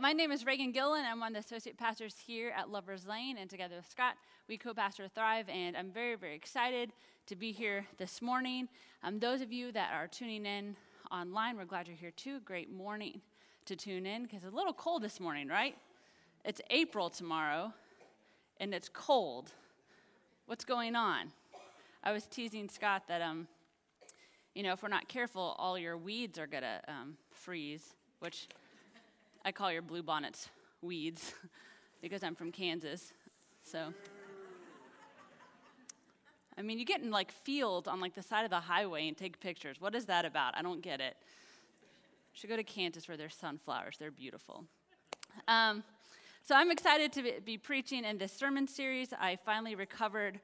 My name is Reagan Gillen. I'm one of the associate pastors here at Lover's Lane, and together with Scott, we co pastor Thrive. And I'm very, very excited to be here this morning. Um, those of you that are tuning in online, we're glad you're here too. Great morning to tune in because it's a little cold this morning, right? It's April tomorrow, and it's cold. What's going on? I was teasing Scott that, um, you know, if we're not careful, all your weeds are going to um, freeze, which I call your bluebonnets weeds because I'm from Kansas. So, I mean, you get in like fields on like the side of the highway and take pictures. What is that about? I don't get it. Should go to Kansas where there's sunflowers. They're beautiful. Um, so I'm excited to be preaching in this sermon series. I finally recovered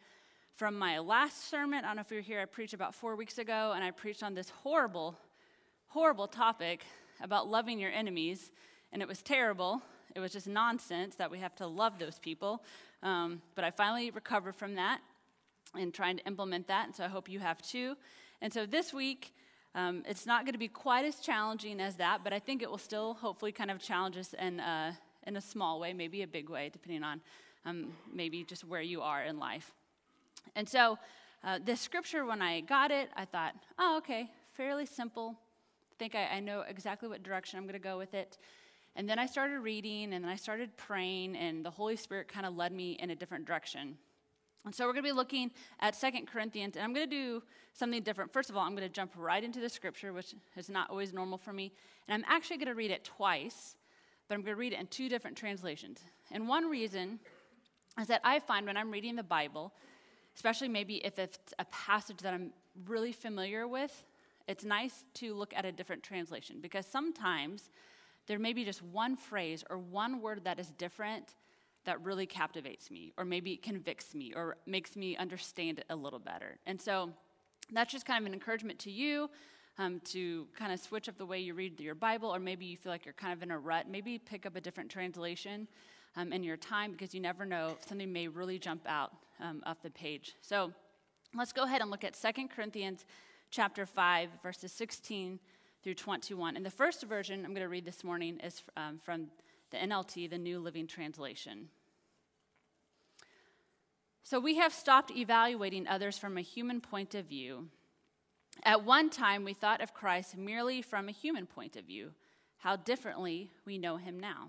from my last sermon. I don't know if you were here. I preached about four weeks ago, and I preached on this horrible, horrible topic about loving your enemies and it was terrible. It was just nonsense that we have to love those people. Um, but I finally recovered from that and trying to implement that, and so I hope you have too. And so this week, um, it's not going to be quite as challenging as that, but I think it will still hopefully kind of challenge us in, uh, in a small way, maybe a big way, depending on um, maybe just where you are in life. And so uh, this scripture, when I got it, I thought, oh, okay, fairly simple. I think I, I know exactly what direction I'm going to go with it. And then I started reading and then I started praying, and the Holy Spirit kind of led me in a different direction. And so we're going to be looking at Second Corinthians, and I'm going to do something different. First of all, I'm going to jump right into the scripture, which is not always normal for me. And I'm actually going to read it twice, but I'm going to read it in two different translations. And one reason is that I find when I'm reading the Bible, especially maybe if it's a passage that I'm really familiar with, it's nice to look at a different translation because sometimes there may be just one phrase or one word that is different that really captivates me, or maybe convicts me, or makes me understand it a little better. And so that's just kind of an encouragement to you um, to kind of switch up the way you read your Bible, or maybe you feel like you're kind of in a rut. Maybe pick up a different translation um, in your time because you never know, something may really jump out um, off the page. So let's go ahead and look at Second Corinthians chapter 5, verses 16 through 21. And the first version I'm going to read this morning is um, from the NLT, the New Living Translation. So we have stopped evaluating others from a human point of view. At one time, we thought of Christ merely from a human point of view. How differently we know him now.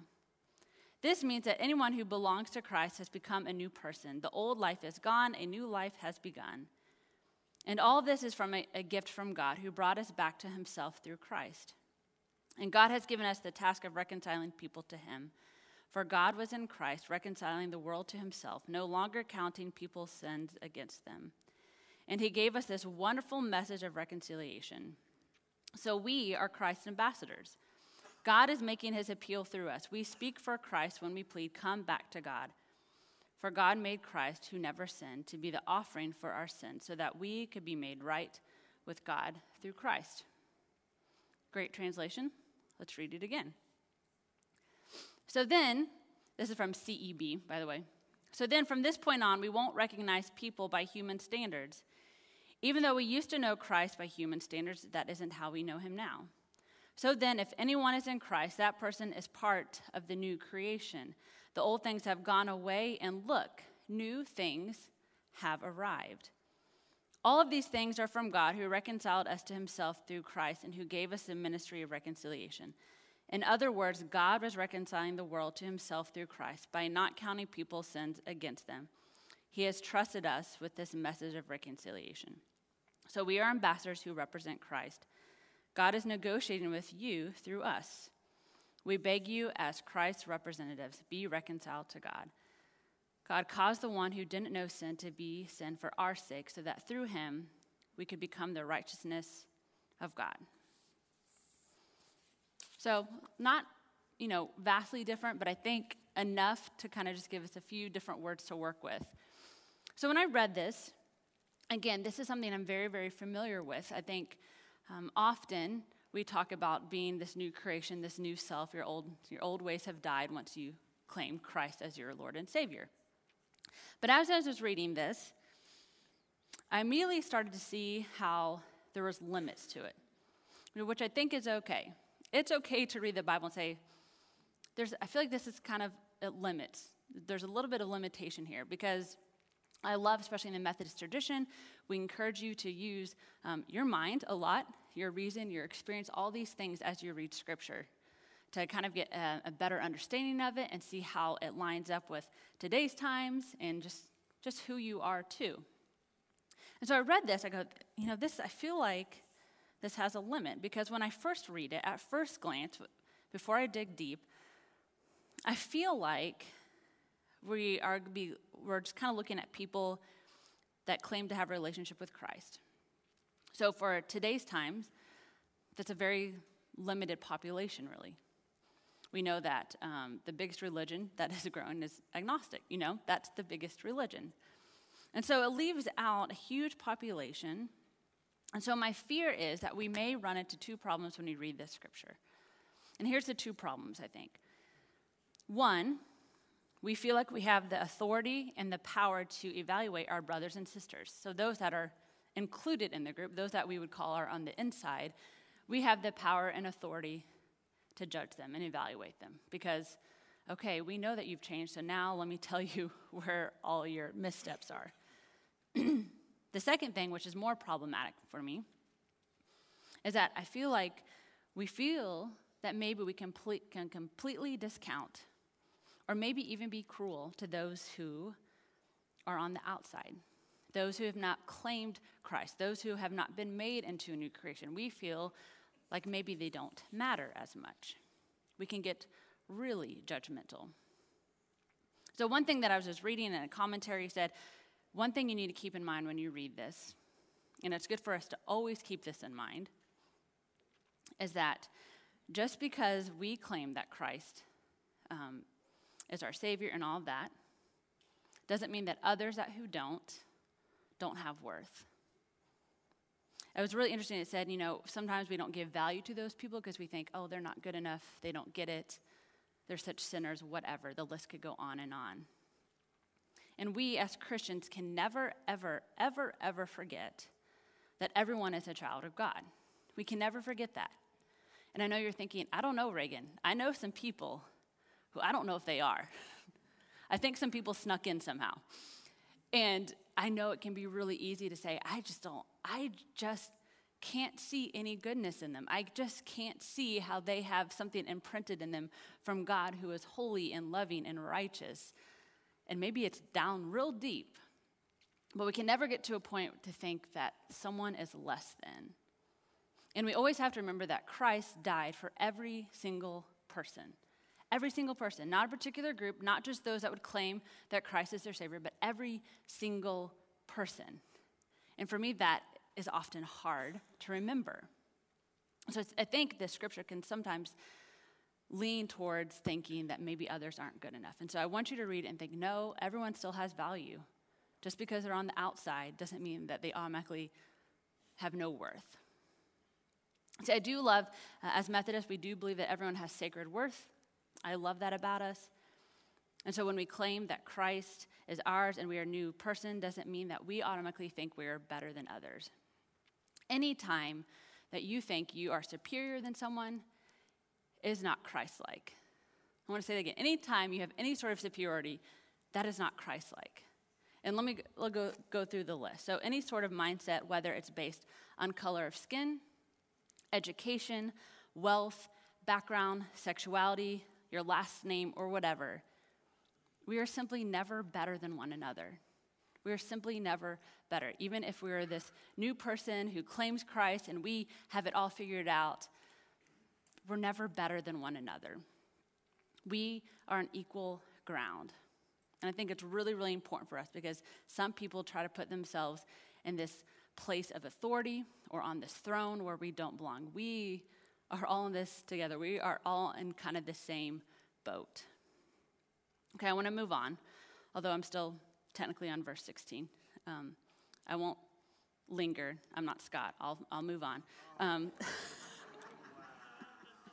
This means that anyone who belongs to Christ has become a new person. The old life is gone, a new life has begun. And all this is from a, a, gift from God who brought us back to himself through Christ. And God has given us the task of reconciling people to him. For God was in Christ, reconciling the world to himself, no longer counting people's sins against them. And he gave us this wonderful message of reconciliation. So we are Christ's ambassadors. God is making his appeal through us. We speak for Christ when we plead, Come back to God. For God made Christ, who never sinned, to be the offering for our sins, so that we could be made right with God through Christ. Great translation. Let's read it again. So then, this is from CEB, by the way. So then, from this point on, we won't recognize people by human standards. Even though we used to know Christ by human standards, that isn't how we know him now. So then, if anyone is in Christ, that person is part of the new creation. The old things have gone away, and look, new things have arrived. All of these things are from God who reconciled us to himself through Christ and who gave us the ministry of reconciliation. In other words, God was reconciling the world to himself through Christ by not counting people's sins against them. He has trusted us with this message of reconciliation. So we are ambassadors who represent Christ. God is negotiating with you through us. We beg you, as Christ's representatives, be reconciled to God. God caused the one who didn't know sin to be sin for our sake, so that through him we could become the righteousness of God. So, not, you know, vastly different, but I think enough to kind of just give us a few different words to work with. So, when I read this, again, this is something I'm very, very familiar with. I think um, often we talk about being this new creation, this new self. Your old, your old ways have died once you claim Christ as your Lord and Savior. But as I was reading this, I immediately started to see how there was limits to it, which I think is okay. It's okay to read the Bible and say, there's, I feel like this is kind of, it limits. There's a little bit of limitation here because I love, especially in the Methodist tradition, we encourage you to use um, your mind a lot, your reason, your experience, all these things as you read Scripture to kind of get a, a better understanding of it and see how it lines up with today's times and just, just who you are too. And so I read this, I go, you know, this, I feel like this has a limit because when I first read it, at first glance, before I dig deep, I feel like we are be, we're just kind of looking at people that claim to have a relationship with Christ. So for today's times, that's a very limited population, really. We know that um, the biggest religion that is growing is agnostic. You know, that's the biggest religion. And so it leaves out a huge population. And so my fear is that we may run into two problems when we read this scripture. And here's the two problems, I think. One, we feel like we have the authority and the power to evaluate our brothers and sisters. So, those that are included in the group, those that we would call are on the inside, we have the power and authority to judge them and evaluate them. Because, okay, we know that you've changed, so now let me tell you where all your missteps are. the second thing, which is more problematic for me, is that I feel like we feel that maybe we complete, can completely discount or maybe even be cruel to those who are on the outside, those who have not claimed Christ, those who have not been made into a new creation. We feel like maybe they don't matter as much. We can get really judgmental. So, one thing that I was just reading in a commentary said, one thing you need to keep in mind when you read this, and it's good for us to always keep this in mind, is that just because we claim that Christ um, is our Savior and all of that, doesn't mean that others that who don't don't have worth. It was really interesting. It said, you know, sometimes we don't give value to those people because we think, oh, they're not good enough, they don't get it, they're such sinners, whatever. The list could go on and on. And we as Christians can never, ever, ever, ever forget that everyone is a child of God. We can never forget that. And I know you're thinking, I don't know, Reagan. I know some people who I don't know if they are. I think some people snuck in somehow. And I know it can be really easy to say, I just don't, I just can't see any goodness in them. I just can't see how they have something imprinted in them from God who is holy and loving and righteous. And maybe it's down real deep. But we can never get to a point to think that someone is less than. And we always have to remember that Christ died for every single person. Every single person, not a particular group, not just those that would claim that Christ is their Savior, but every single person. And for me, that is often hard to remember. So I think the scripture can sometimes lean towards thinking that maybe others aren't good enough. And so I want you to read and think no, everyone still has value. Just because they're on the outside doesn't mean that they automatically have no worth. See, I do love, uh, as Methodists, we do believe that everyone has sacred worth. I love that about us. And so when we claim that Christ is ours and we are a new person, doesn't mean that we automatically think we're better than others. Anytime that you think you are superior than someone is not Christ like. I want to say that again. Anytime you have any sort of superiority, that is not Christ like. And let me go, go through the list. So, any sort of mindset, whether it's based on color of skin, education, wealth, background, sexuality, your last name, or whatever. We are simply never better than one another. We are simply never better. Even if we are this new person who claims Christ and we have it all figured out, we're never better than one another. We are on equal ground. And I think it's really, really important for us because some people try to put themselves in this place of authority or on this throne where we don't belong. We are all in this together. We are all in kind of the same boat. Okay, I want to move on, although I'm still technically on verse 16. Um, I won't linger. I'm not Scott. I'll, I'll move on. Um,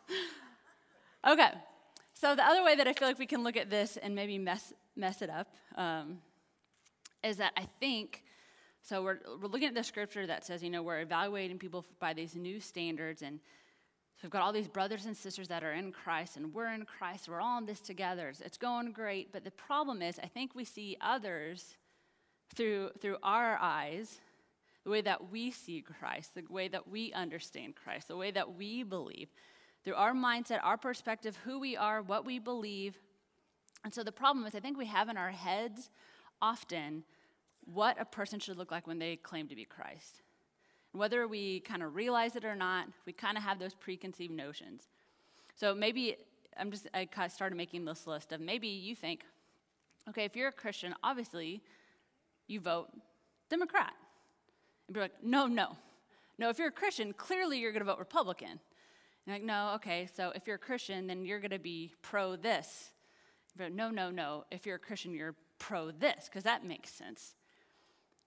okay, so the other way that I feel like we can look at this and maybe mess, mess it up um, is that I think. So we're, we're looking at the scripture that says, you know, we're evaluating people by these new standards, and we've got all these brothers and sisters that are in Christ, and we're in Christ. We're all in this together. It's going great. But the problem is, I think we see others through, through our eyes, the way that we see Christ, the way that we understand Christ, the way that we believe, through our mindset, our perspective, who we are, what we believe. And so the problem is, I think we have in our heads often what a person should look like when they claim to be Christ. Whether we kind of realize it or not, we kind of have those preconceived notions. So maybe I'm just, I started making this list of maybe you think, okay, if you're a Christian, obviously you vote Democrat. And be like, no, no. No, if you're a Christian, clearly you're going to vote Republican. And like, no, okay, so if you're a Christian, then you're going to be pro this. But no, no, no. If you're a Christian, you're pro this, because that makes sense.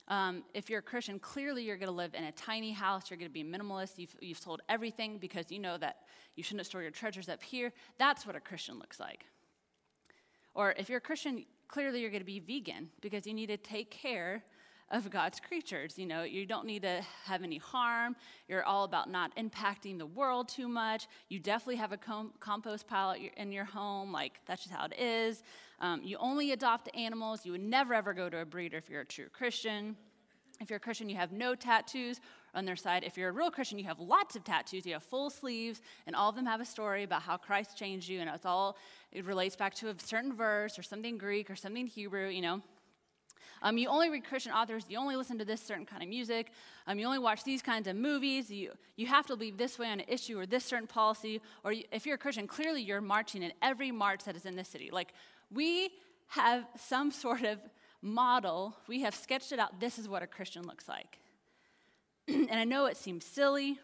Um, if you're a Christian, clearly you're going to live in a tiny house. You're going to be minimalist. You've, you've sold everything because you know that you shouldn't store your treasures up here. That's what a Christian looks like. Or if you're a Christian, clearly you're going to be vegan because you need to take care of God's creatures. You know, you don't need to have any harm. You're all about not impacting the world too much. You definitely have a com- compost pile in your home. Like, that's just how it is. Um, you only adopt animals. You would never ever go to a breeder if you're a true Christian. If you're a Christian, you have no tattoos on their side. If you're a real Christian, you have lots of tattoos. You have full sleeves, and all of them have a story about how Christ changed you, and it's all, it relates back to a certain verse or something Greek or something Hebrew, you know. Um, you only read Christian authors. You only listen to this certain kind of music. Um, you only watch these kinds of movies. You, you have to believe this way on an issue or this certain policy. Or you, if you're a Christian, clearly you're marching in every march that is in this city. Like, we have some sort of model. We have sketched it out. This is what a Christian looks like. and I know it seems silly,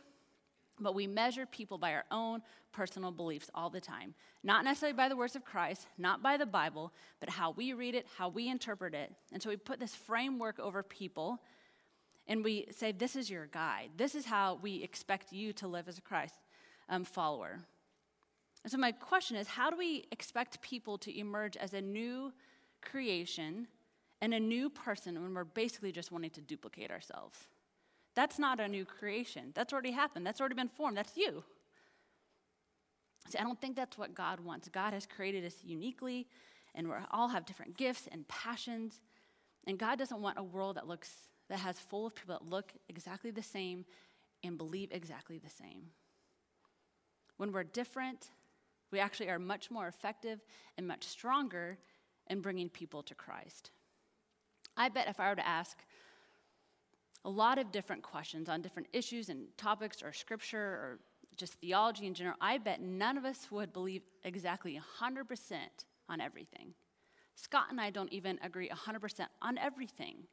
but we measure people by our own personal beliefs all the time. Not necessarily by the words of Christ, not by the Bible, but how we read it, how we interpret it. And so we put this framework over people and we say, This is your guide. This is how we expect you to live as a Christ um, follower. And so my question is how do we expect people to emerge as a new creation and a new person when we're basically just wanting to duplicate ourselves? That's not a new creation. That's already happened. That's already been formed. That's you. See, I don't think that's what God wants. God has created us uniquely, and we all have different gifts and passions. And God doesn't want a world that looks that has full of people that look exactly the same and believe exactly the same. When we're different, we actually are much more effective and much stronger in bringing people to Christ. I bet if I were to ask a lot of different questions on different issues and topics or scripture or just theology in general, I bet none of us would believe exactly 100% on everything. Scott and I don't even agree 100% on everything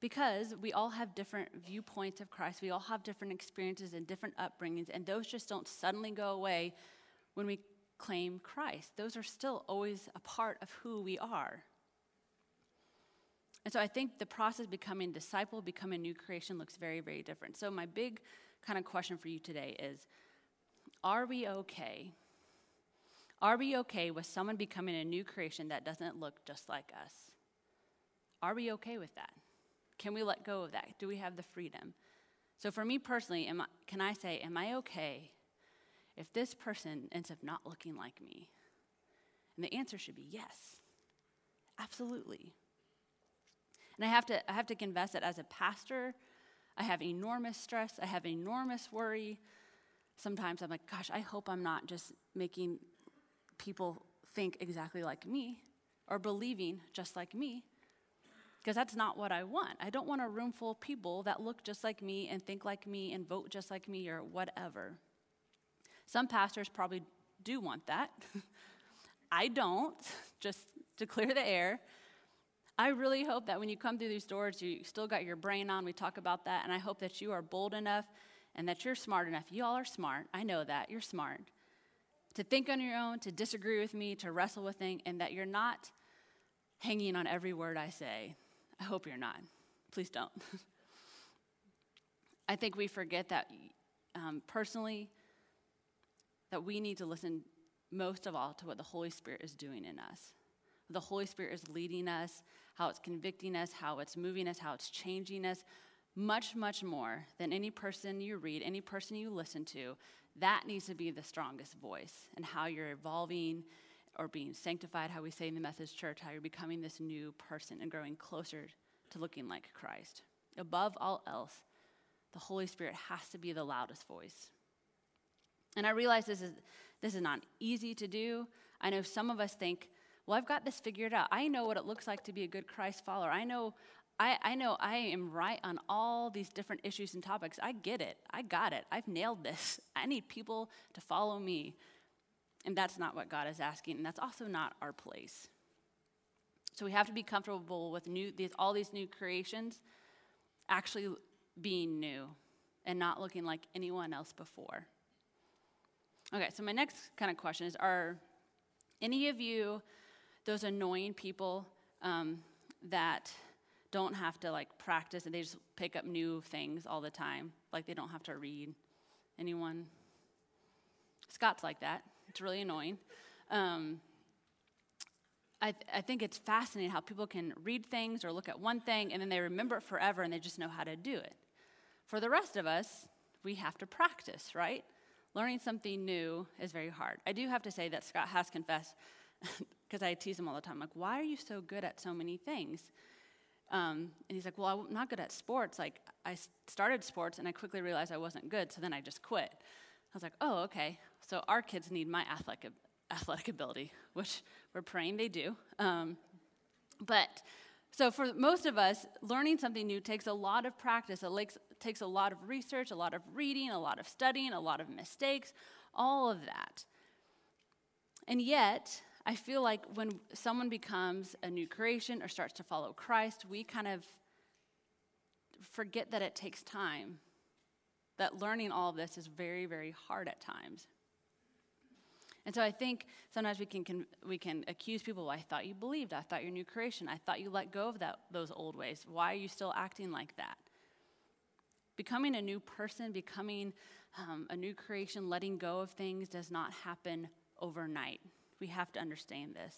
because we all have different viewpoints of Christ. We all have different experiences and different upbringings, and those just don't suddenly go away when we claim Christ. Those are still always a part of who we are. And so I think the process of becoming disciple, becoming new creation looks very, very different. So my big kind of question for you today is Are we okay? Are we okay with someone becoming a new creation that doesn't look just like us? Are we okay with that? Can we let go of that? Do we have the freedom? So, for me personally, I, can I say, Am I okay if this person ends up not looking like me? And the answer should be yes, absolutely. And I have to, I have to confess that as a pastor, I have enormous stress, I have enormous worry. Sometimes I'm like, gosh, I hope I'm not just making people think exactly like me or believing just like me. Because that's not what I want. I don't want a room full of people that look just like me and think like me and vote just like me or whatever. Some pastors probably do want that. I don't, just to clear the air. I really hope that when you come through these doors, you still got your brain on. We talk about that. And I hope that you are bold enough and that you're smart enough. You all are smart. I know that. You're smart. To think on your own, to disagree with me, to wrestle with things, and that you're not hanging on every word I say. I hope you're not. Please don't. I think we forget that um, personally, that we need to listen most of all to what the Holy Spirit is doing in us. The Holy Spirit is leading us, how it's convicting us, how it's moving us, how it's changing us. much, much more than any person you read, any person you listen to, that needs to be the strongest voice and how you're evolving or being sanctified, how we say in the Methodist Church, how you're becoming this new person and growing closer to looking like Christ. Above all else, the Holy Spirit has to be the loudest voice. And I realize this is, this is not easy to do. I know some of us think, well, I've got this figured out. I know what it looks like to be a good Christ follower. I know, I, I know I am right on all these different issues and topics. I get it. I got it. I've nailed this. I need people to follow me. And that's not what God is asking, and that's also not our place. So we have to be comfortable with new, these, all these new creations actually being new and not looking like anyone else before. Okay, so my next kind of question is Are any of you those annoying people um, that don't have to like practice and they just pick up new things all the time? Like they don't have to read? Anyone? Scott's like that. It's really annoying. Um, I, th- I think it's fascinating how people can read things or look at one thing and then they remember it forever and they just know how to do it. For the rest of us, we have to practice, right? Learning something new is very hard. I do have to say that Scott has confessed, because I tease him all the time, like, why are you so good at so many things? Um, and he's like, well, I'm not good at sports. Like, I started sports and I quickly realized I wasn't good, so then I just quit. I was like, oh, okay. So our kids need my athletic, athletic ability, which we're praying they do. Um, but so for most of us, learning something new takes a lot of practice. It takes a lot of research, a lot of reading, a lot of studying, a lot of mistakes, all of that. And yet, I feel like when someone becomes a new creation or starts to follow Christ, we kind of forget that it takes time that learning all of this is very, very hard at times. And so I think sometimes we can, can, we can accuse people, well, I thought you believed, I thought you're new creation, I thought you let go of that, those old ways. Why are you still acting like that? Becoming a new person, becoming um, a new creation, letting go of things does not happen overnight. We have to understand this.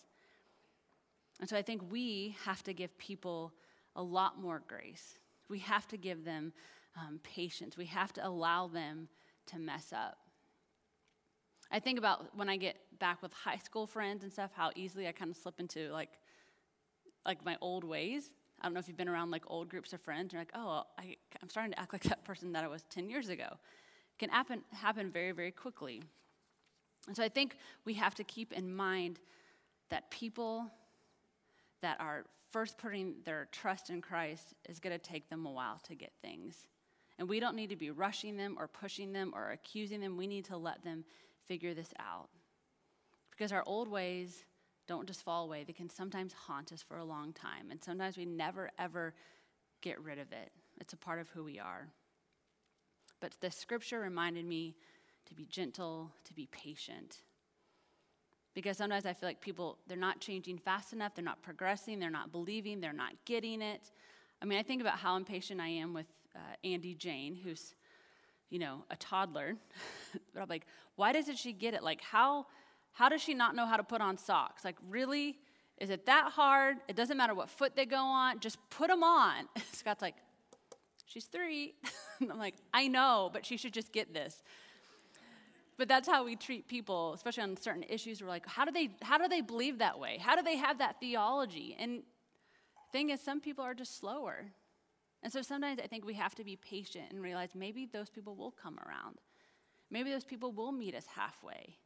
And so I think we have to give people a lot more grace. We have to give them um, patience. We have to allow them to mess up. I think about when I get back with high school friends and stuff, how easily I kind of slip into like, like my old ways. I don't know if you've been around like old groups of friends. You're like, oh, I, am starting to act like that person that I was 10 years ago. It can happen, happen very, very quickly. And so I think we have to keep in mind that people that are first putting their trust in Christ is going to take them a while to get things. And we don't need to be rushing them or pushing them or accusing them. We need to let them figure this out. Because our old ways don't just fall away, they can sometimes haunt us for a long time. And sometimes we never, ever get rid of it. It's a part of who we are. But the scripture reminded me to be gentle, to be patient. Because sometimes I feel like people, they're not changing fast enough, they're not progressing, they're not believing, they're not getting it. I mean, I think about how impatient I am with uh, Andy Jane, who's, you know, a toddler. but I'm like, why doesn't she get it? Like, how, how does she not know how to put on socks? Like, really? Is it that hard? It doesn't matter what foot they go on, just put them on. Scott's like, she's three. I'm like, I know, but she should just get this. But that's how we treat people, especially on certain issues. We're like, how do they how do they believe that way? How do they have that theology? And thing is, some people are just slower. And so sometimes I think we have to be patient and realize maybe those people will come around. Maybe those people will meet us halfway.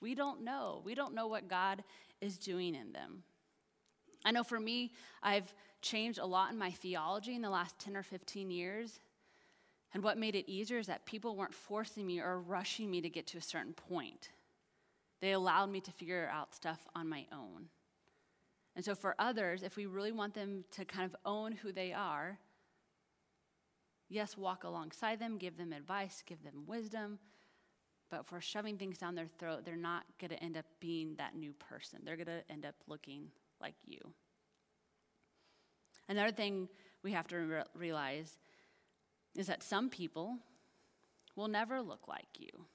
We don't know. We don't know what God is doing in them. I know for me, I've changed a lot in my theology in the last 10 or 15 years. And what made it easier is that people weren't forcing me or rushing me to get to a certain point. They allowed me to figure out stuff on my own. And so, for others, if we really want them to kind of own who they are, yes, walk alongside them, give them advice, give them wisdom. But we're shoving things down their throat, they're not going to end up being that new person. They're going to end up looking like you. Another thing we have to re- realize is that some people will never look like you.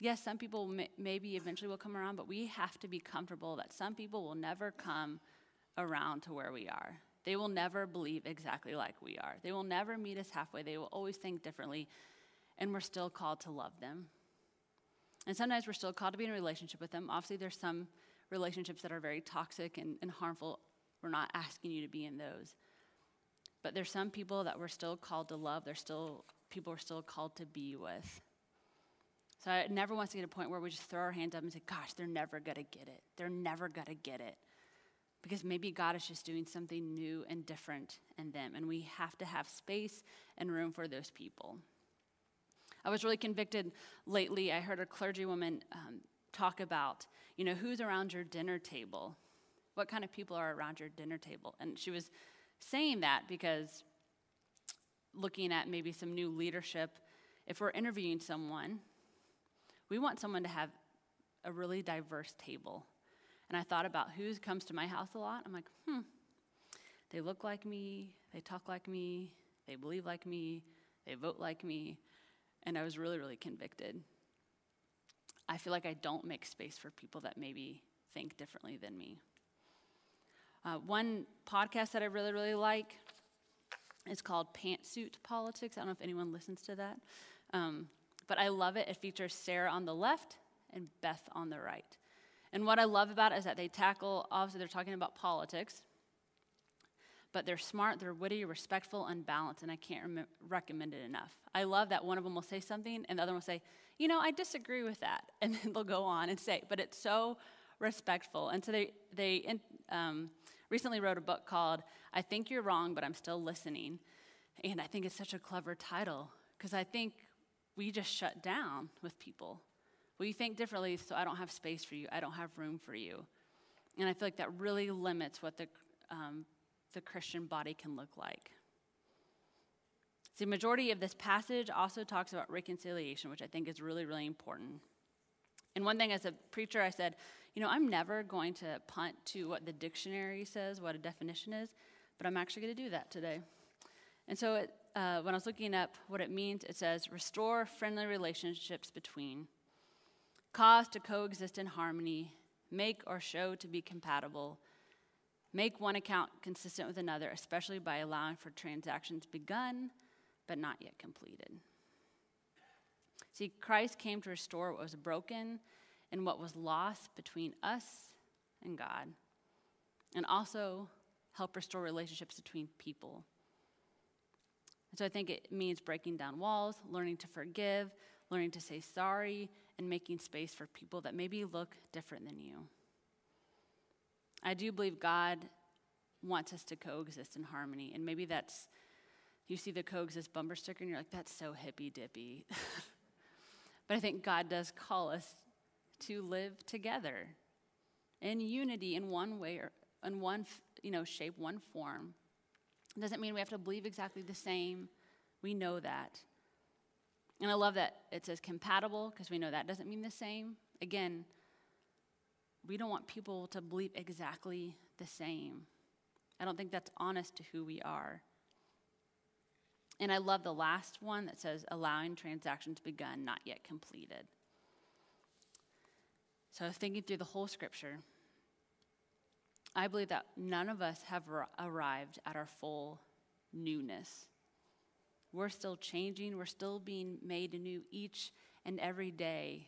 Yes, some people may, maybe eventually will come around, but we have to be comfortable that some people will never come around to where we are. They will never believe exactly like we are. They will never meet us halfway. They will always think differently, and we're still called to love them. And sometimes we're still called to be in a relationship with them. Obviously, there's some relationships that are very toxic and, and harmful. We're not asking you to be in those. But there's some people that we're still called to love. There's still people we're still called to be with. So I never want to get a point where we just throw our hands up and say, gosh, they're never going to get it. They're never going to get it. Because maybe God is just doing something new and different in them. And we have to have space and room for those people. I was really convicted lately. I heard a clergywoman um, talk about, you know, who's around your dinner table? What kind of people are around your dinner table? And she was saying that because looking at maybe some new leadership, if we're interviewing someone, we want someone to have a really diverse table. And I thought about who comes to my house a lot. I'm like, hmm, they look like me, they talk like me, they believe like me, they vote like me. And I was really, really convicted. I feel like I don't make space for people that maybe think differently than me. Uh, one podcast that I really, really like is called Pantsuit Politics. I don't know if anyone listens to that. Um, but I love it. It features Sarah on the left and Beth on the right. And what I love about it is that they tackle, obviously, they're talking about politics, but they're smart, they're witty, respectful, and balanced, and I can't rem- recommend it enough. I love that one of them will say something, and the other one will say, You know, I disagree with that. And then they'll go on and say, But it's so respectful. And so they, they um, recently wrote a book called I Think You're Wrong, But I'm Still Listening. And I think it's such a clever title because I think we just shut down with people. Well, you think differently, so I don't have space for you. I don't have room for you. And I feel like that really limits what the, um, the Christian body can look like. See, majority of this passage also talks about reconciliation, which I think is really, really important. And one thing as a preacher, I said, you know, I'm never going to punt to what the dictionary says, what a definition is, but I'm actually going to do that today. And so it, uh, when I was looking up what it means, it says restore friendly relationships between, cause to coexist in harmony, make or show to be compatible, make one account consistent with another, especially by allowing for transactions begun but not yet completed. See, Christ came to restore what was broken and what was lost between us and God, and also help restore relationships between people. And so I think it means breaking down walls, learning to forgive, learning to say sorry, and making space for people that maybe look different than you. I do believe God wants us to coexist in harmony, and maybe that's you see the coexist bumper sticker and you're like, that's so hippy dippy. but I think God does call us to live together in unity in one way or in one you know shape, one form. It doesn't mean we have to believe exactly the same. We know that. And I love that it says compatible because we know that doesn't mean the same. Again, we don't want people to believe exactly the same. I don't think that's honest to who we are. And I love the last one that says allowing transactions begun, not yet completed. So thinking through the whole scripture. I believe that none of us have arrived at our full newness. We're still changing, we're still being made anew each and every day.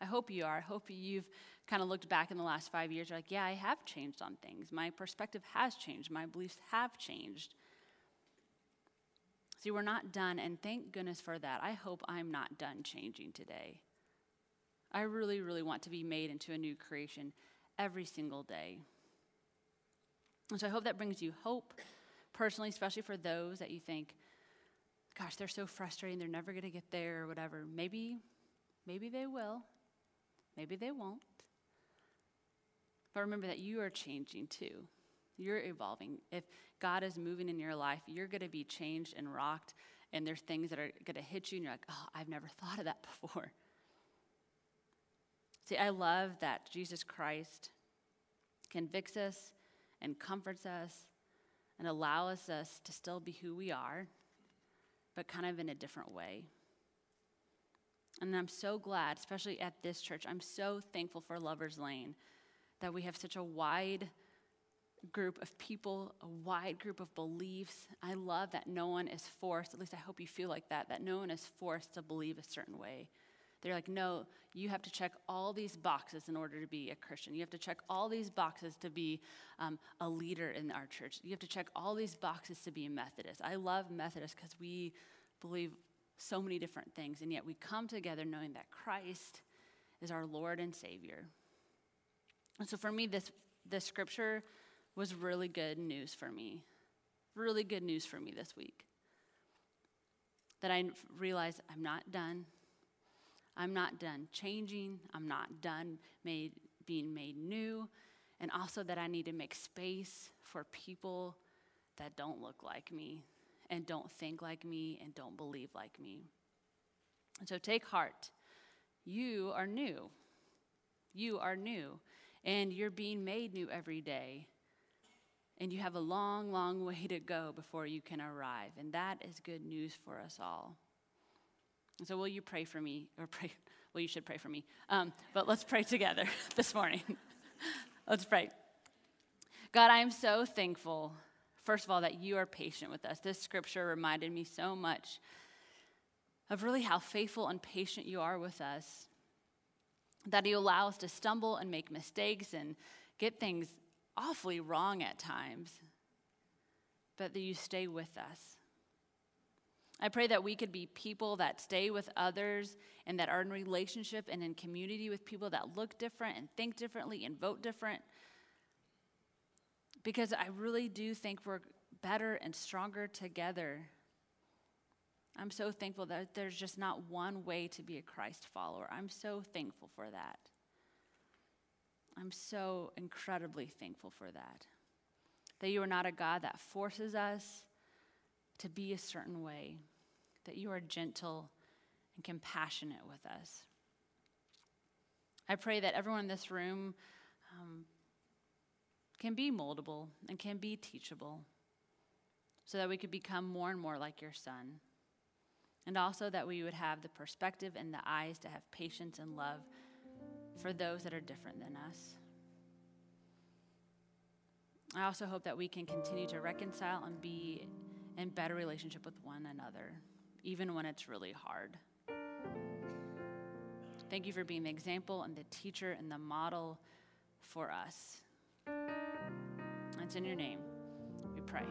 I hope you are. I hope you've kind of looked back in the last five years. You're like, yeah, I have changed on things. My perspective has changed. My beliefs have changed. See, we're not done, and thank goodness for that. I hope I'm not done changing today. I really, really want to be made into a new creation every single day. And so I hope that brings you hope personally, especially for those that you think, gosh, they're so frustrating, they're never going to get there or whatever. Maybe, maybe they will. Maybe they won't. But remember that you are changing too. You're evolving. If God is moving in your life, you're going to be changed and rocked, and there's things that are going to hit you, and you're like, oh, I've never thought of that before. See, I love that Jesus Christ convicts us and comforts us and allows us to still be who we are, but kind of in a different way. And I'm so glad, especially at this church, I'm so thankful for Lover's Lane that we have such a wide group of people, a wide group of beliefs. I love that no one is forced, at least I hope you feel like that, that no one is forced to believe a certain way. They're like, no, you have to check all these boxes in order to be a Christian. You have to check all these boxes to be um, a leader in our church. You have to check all these boxes to be a Methodist. I love Methodist because we believe so many different things, and yet we come together knowing that Christ is our Lord and Savior. And so for me, this, this scripture was really good news for me. Really good news for me this week. That I realized I'm not done. I'm not done changing. I'm not done made, being made new. And also that I need to make space for people that don't look like me and don't think like me and don't believe like me. And so take heart. You are new. You are new. And you're being made new every day. And you have a long, long way to go before you can arrive. And that is good news for us all. And so, will you pray for me? Or pray, well, you should pray for me. Um, but let's pray together this morning. let's pray. God, I am so thankful, first of all, that you are patient with us. This scripture reminded me so much of really how faithful and patient you are with us. That you allow us to stumble and make mistakes and get things awfully wrong at times, but that you stay with us. I pray that we could be people that stay with others and that are in relationship and in community with people that look different and think differently and vote different. Because I really do think we're better and stronger together. I'm so thankful that there's just not one way to be a Christ follower. I'm so thankful for that. I'm so incredibly thankful for that. That you are not a God that forces us to be a certain way that you are gentle and compassionate with us. I pray that everyone in this room um, can be moldable and can be teachable so that we could become more and more like your son. And also that we would have the perspective and the eyes to have patience and love for those that are different than us. I also hope that we can continue to reconcile and be in better relationship with one another even when it's really hard. Thank you for being the example and the teacher and the model for us. It's in your name we pray.